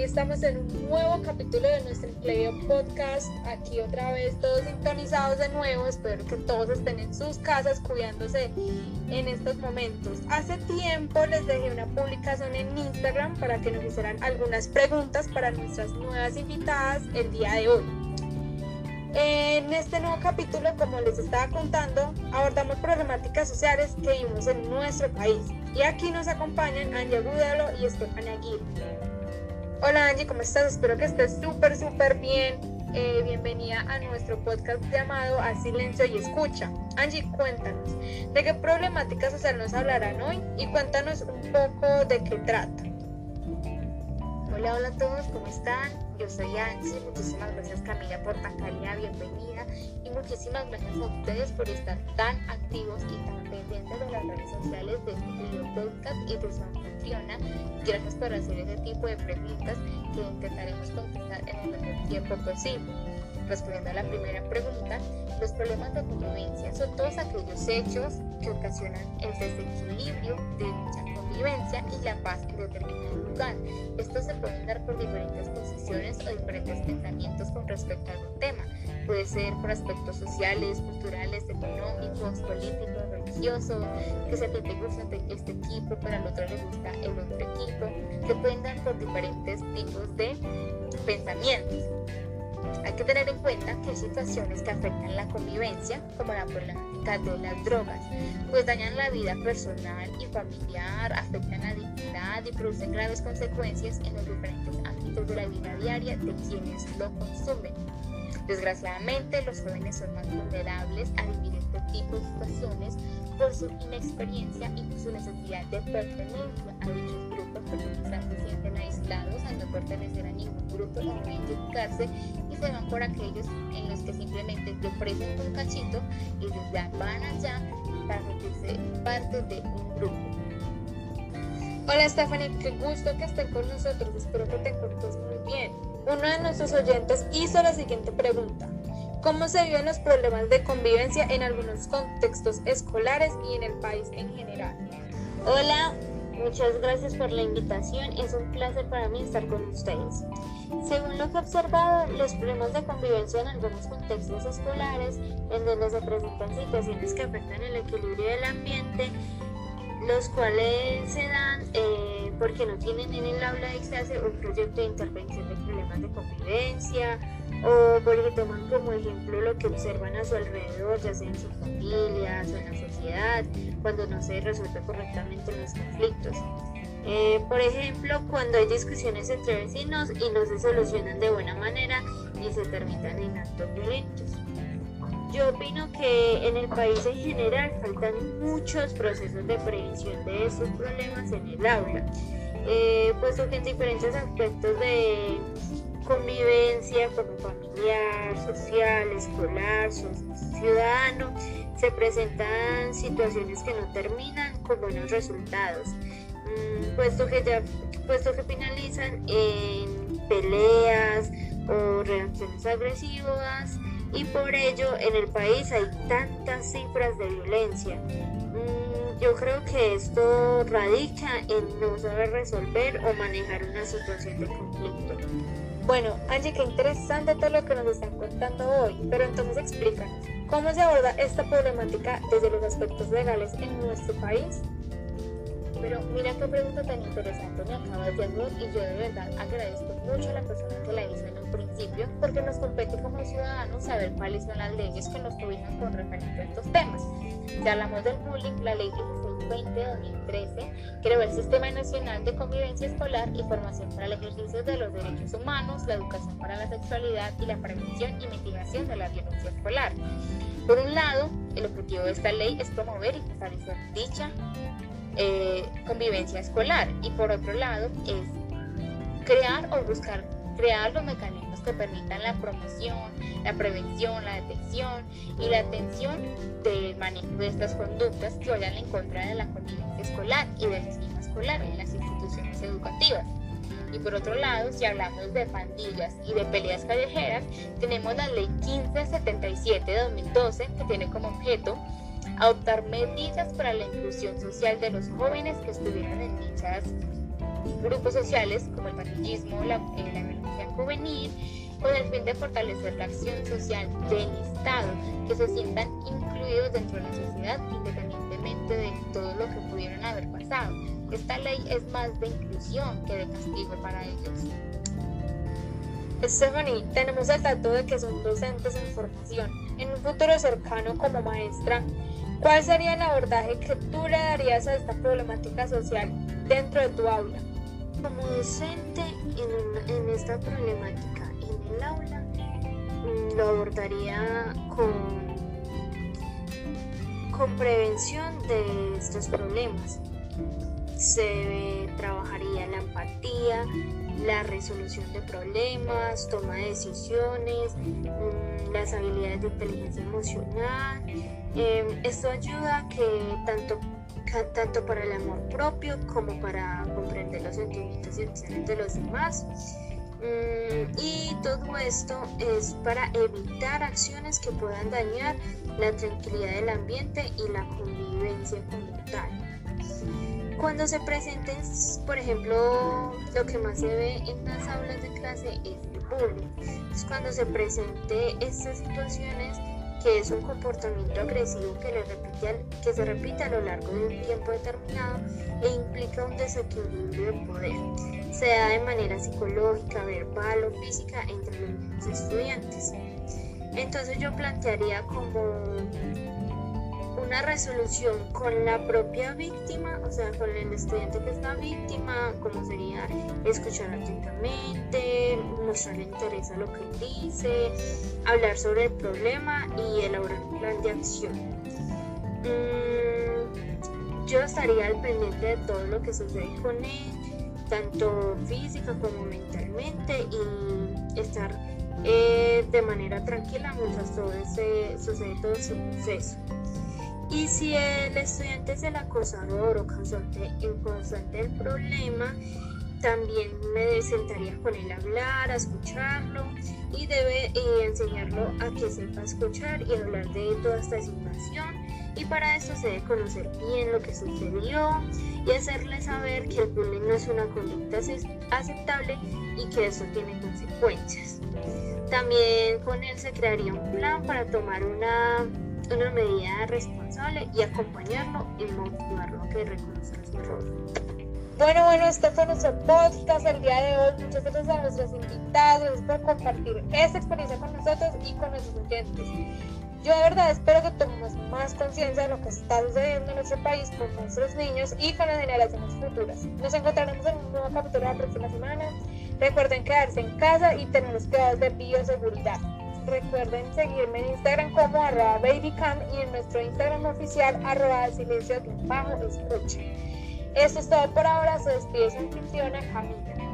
Hoy estamos en un nuevo capítulo de nuestro Empleo Podcast. Aquí otra vez todos sintonizados de nuevo. Espero que todos estén en sus casas cuidándose en estos momentos. Hace tiempo les dejé una publicación en Instagram para que nos hicieran algunas preguntas para nuestras nuevas invitadas el día de hoy. En este nuevo capítulo, como les estaba contando, abordamos problemáticas sociales que vivimos en nuestro país. Y aquí nos acompañan Angie Agudelo y Estefania Aguirre. Hola Angie, ¿cómo estás? Espero que estés súper, súper bien. Eh, bienvenida a nuestro podcast llamado A Silencio y Escucha. Angie, cuéntanos, ¿de qué problemática social nos hablarán hoy? Y cuéntanos un poco de qué trata. Hola, hola a todos, ¿cómo están? Yo soy Angie, muchísimas gracias Camila por tan cálida bienvenida y muchísimas gracias a ustedes por estar tan activos y tan pendientes de las redes sociales de este podcast y de su anfitriona. Gracias por hacer ese tipo de preguntas que intentaremos contestar en el mejor tiempo posible. Respondiendo a la primera pregunta, los problemas de convivencia son todos aquellos hechos que ocasionan el desequilibrio de dicha convivencia y la paz en determinado lugar. Estos se pueden dar por diferentes posiciones o diferentes pensamientos con respecto a algún tema. Puede ser por aspectos sociales, culturales, económicos, políticos, religiosos, que si a ti te gusta este equipo, pero al otro le gusta el otro equipo. Se pueden dar por diferentes tipos de pensamientos. Hay que tener en cuenta que hay situaciones que afectan la convivencia, como la problemática de las drogas, pues dañan la vida personal y familiar, afectan la dignidad y producen graves consecuencias en los diferentes ámbitos de la vida diaria de quienes lo consumen. Desgraciadamente, los jóvenes son más vulnerables a vivir este tipo de situaciones por su inexperiencia y por su necesidad de pertenencia a dichos grupos, porque quizás se sienten aislados al no pertenecer a ningún grupo, no identificarse y se van por aquellos en los que simplemente te ofrecen un cachito y ya van allá para sentirse parte de un grupo. Hola Stephanie, qué gusto que estén con nosotros, espero que te encuentres muy bien. Uno de nuestros oyentes hizo la siguiente pregunta cómo se viven los problemas de convivencia en algunos contextos escolares y en el país en general. Hola, muchas gracias por la invitación. Es un placer para mí estar con ustedes. Según lo que he observado, los problemas de convivencia en algunos contextos escolares, en donde se presentan situaciones que afectan el equilibrio del ambiente, los cuales se dan eh, porque no tienen en el aula de clase un proyecto de intervención de problemas de convivencia, o porque toman como ejemplo lo que observan a su alrededor, ya sea en sus familias o en la sociedad, cuando no se resuelve correctamente los conflictos. Eh, por ejemplo, cuando hay discusiones entre vecinos y no se solucionan de buena manera y se terminan en actos violentos. Yo opino que en el país en general faltan muchos procesos de prevención de estos problemas en el aula, eh, puesto que en diferentes aspectos de convivencia como familiar, social, escolar, ciudadano, se presentan situaciones que no terminan con buenos resultados, mm, puesto que ya puesto que finalizan en peleas o reacciones agresivas y por ello en el país hay tantas cifras de violencia. Mm, yo creo que esto radica en no saber resolver o manejar una situación de conflicto. Bueno, Angie, qué interesante todo lo que nos están contando hoy, pero entonces explícanos, ¿cómo se aborda esta problemática desde los aspectos legales en nuestro país? Pero mira qué pregunta tan interesante me acabas de hacer y yo de verdad agradezco mucho a la persona que la hizo en un principio porque nos compete como ciudadanos saber cuáles son las leyes que nos cobijan con referente a estos temas. Si hablamos del bullying, la ley 1620-2013 creó el Sistema Nacional de Convivencia Escolar y Formación para el Ejercicio de los Derechos Humanos, la Educación para la Sexualidad y la Prevención y Mitigación de la Violencia Escolar. Por un lado, el objetivo de esta ley es promover y fortalecer dicha eh, convivencia escolar y por otro lado es crear o buscar crear los mecanismos que permitan la promoción, la prevención, la detección y la atención del manejo de estas conductas que vayan en contra de la convivencia escolar y del sistema escolar en las instituciones educativas. Y por otro lado, si hablamos de pandillas y de peleas callejeras, tenemos la ley 1577 de 2012 que tiene como objeto adoptar medidas para la inclusión social de los jóvenes que estuvieron en dichas grupos sociales como el pandillismo, la, eh, la violencia juvenil, con el fin de fortalecer la acción social del Estado, que se sientan incluidos dentro de la sociedad independientemente de todo lo que pudieron haber pasado. Esta ley es más de inclusión que de castigo para ellos. Stephanie, tenemos el dato de que son docentes en formación. En un futuro cercano como maestra, ¿cuál sería el abordaje que tú le darías a esta problemática social dentro de tu aula? Como docente en, en esta problemática en el aula, lo abordaría con, con prevención de estos problemas. Se trabajaría la empatía, la resolución de problemas, toma de decisiones, mm, las habilidades de inteligencia emocional. Em, esto ayuda que tanto, tanto para el amor propio como para comprender los sentimientos y emociones de los demás. Mm, y todo esto es para evitar acciones que puedan dañar la tranquilidad del ambiente y la convivencia como tal. Cuando se presenten, por ejemplo, lo que más se ve en las aulas de clase es el bullying. Es cuando se presente estas situaciones que es un comportamiento agresivo que, se repite a lo largo de un tiempo determinado e implica un desequilibrio de poder, sea de manera psicológica, verbal o física entre los estudiantes. Entonces yo plantearía como una resolución con la propia víctima, o sea, con el estudiante que es la víctima, como sería escuchar atentamente, mostrarle interés a lo que dice, hablar sobre el problema y elaborar un plan de acción. Mm, yo estaría al pendiente de todo lo que sucede con él, tanto física como mentalmente, y estar eh, de manera tranquila mientras todo ese, sucede todo ese proceso. Y si el estudiante es el acosador o causante, el causante del problema, también me sentaría con él a hablar, a escucharlo y debe eh, enseñarlo a que sepa escuchar y hablar de toda esta situación. Y para eso se debe conocer bien lo que sucedió y hacerle saber que el bullying no es una conducta aceptable y que eso tiene consecuencias. También con él se crearía un plan para tomar una una medida responsable y acompañarlo y motivarlo a que reconozca su error. Bueno, bueno, este fue nuestro podcast el día de hoy. Muchas gracias a nuestros invitados por compartir esta experiencia con nosotros y con nuestros oyentes. Yo de verdad espero que tomemos más conciencia de lo que está sucediendo en nuestro país con nuestros niños y con las generaciones futuras. Nos encontraremos en un nuevo capítulo la próxima semana. Recuerden quedarse en casa y tener los cuidados de bioseguridad. Recuerden seguirme en Instagram como arroba babycam y en nuestro Instagram oficial arroba silencio bajo escucha. Esto es todo por ahora. Se despide su anfitriona Camila.